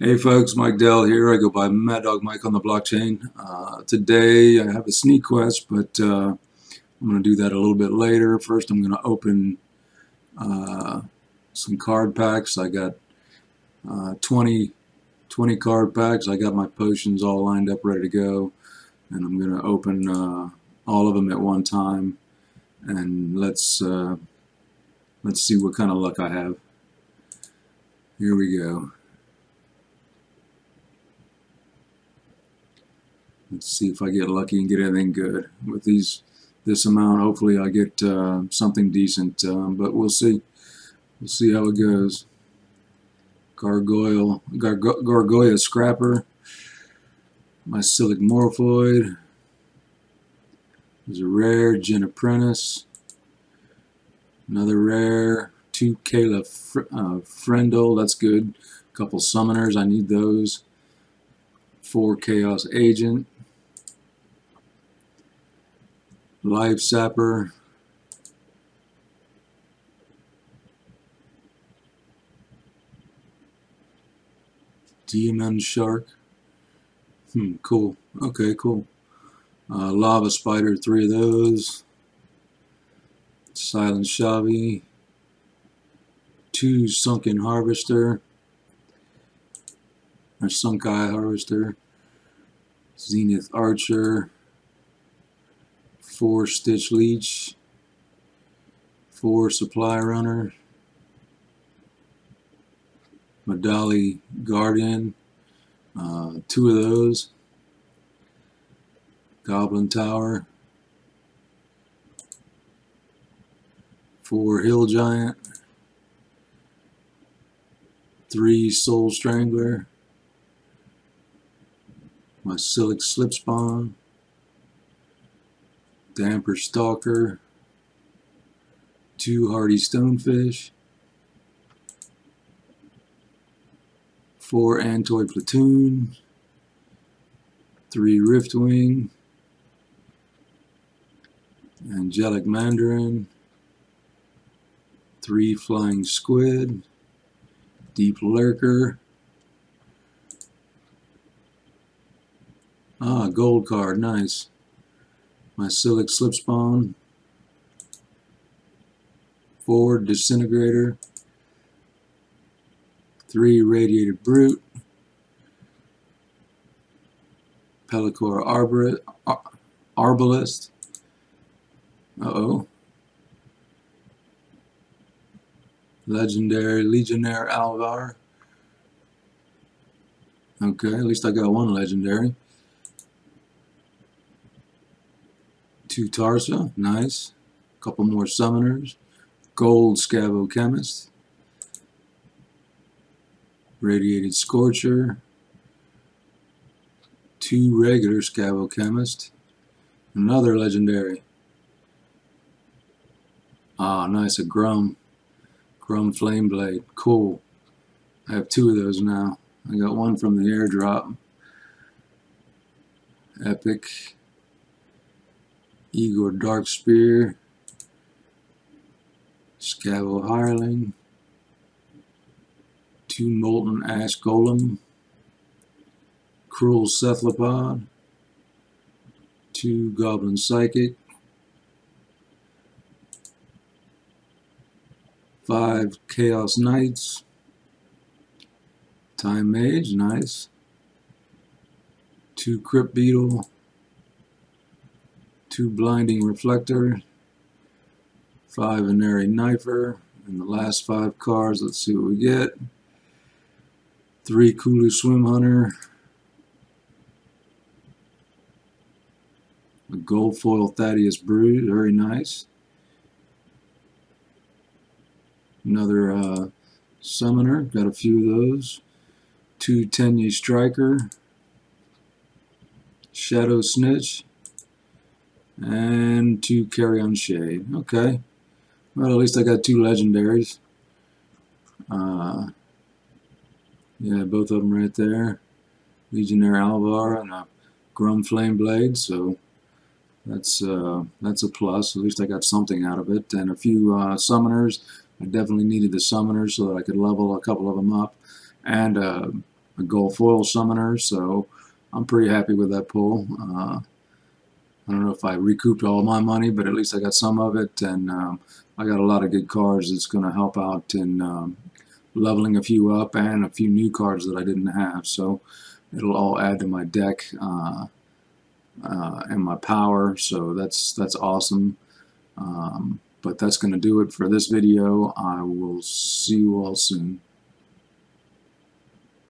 Hey folks, Mike Dell here. I go by Mad Dog Mike on the blockchain. Uh, today I have a sneak quest, but uh, I'm going to do that a little bit later. First I'm going to open uh, some card packs. I got uh, 20, 20 card packs. I got my potions all lined up ready to go. And I'm going to open uh, all of them at one time. And let's, uh, let's see what kind of luck I have. Here we go. Let's see if I get lucky and get anything good. With these, this amount, hopefully I get uh, something decent, um, but we'll see. We'll see how it goes. Gargoyle, Gargo Gargoyle Scrapper, Mycelic Morphoid, there's a rare Djinn Apprentice, another rare, two Kayla Fr uh, that's good. A couple summoners, I need those. Four Chaos Agent, Life Sapper, Demon Shark. Hmm, cool. Okay, cool. Uh, Lava Spider, three of those. Silent Shavi. Two Sunken Harvester. Or Sunk Eye Harvester. Xenith Archer four Stitch Leech, four Supply Runner, Medali Guardian, uh, two of those, Goblin Tower, four Hill Giant, three Soul Strangler, my Mycelic Slip Spawn, Damper Stalker, two Hardy Stonefish, four Antoid Platoon, three Riftwing, Angelic Mandarin, three Flying Squid, Deep Lurker, ah, gold card, nice Mycelic slip spawn, forward disintegrator, three radiated brute, Pelacor arbor, ar arbalest, uh oh, legendary legionnaire Alvar. Okay, at least I got one legendary. Two Tarsa, nice. A couple more Summoners. Gold Scavo Chemist. Radiated Scorcher. Two regular Scavo Chemist. Another Legendary. Ah, nice, a Grum. Grum Flame Blade. Cool. I have two of those now. I got one from the airdrop. Epic. Igor Darkspear, Scavo Hireling, two Molten Ash Golem, Cruel Cephalopod, two Goblin Psychic, five Chaos Knights, Time Mage, nice, two Crypt Beetle, two blinding reflector, five Venari Knifer, and the last five cards, let's see what we get. Three Kulu Swim Hunter, a gold foil Thaddius Brood, very nice. Another uh, Summoner, got a few of those. Two Tenyii Striker, Shadow Snitch, and two Carrion Shade. Okay. Well, at least I got two legendaries. Uh, yeah, both of them right there. Legionnaire Alvar and a Grum Flame Blade, so that's uh, that's a plus. At least I got something out of it. And a few uh, summoners. I definitely needed the summoners so that I could level a couple of them up. And uh, a gold foil summoner, so I'm pretty happy with that pull. I don't know if I recouped all my money, but at least I got some of it, and um, I got a lot of good cards that's going to help out in um, leveling a few up and a few new cards that I didn't have. So it'll all add to my deck uh, uh, and my power. So that's that's awesome. Um, but that's going to do it for this video. I will see you all soon.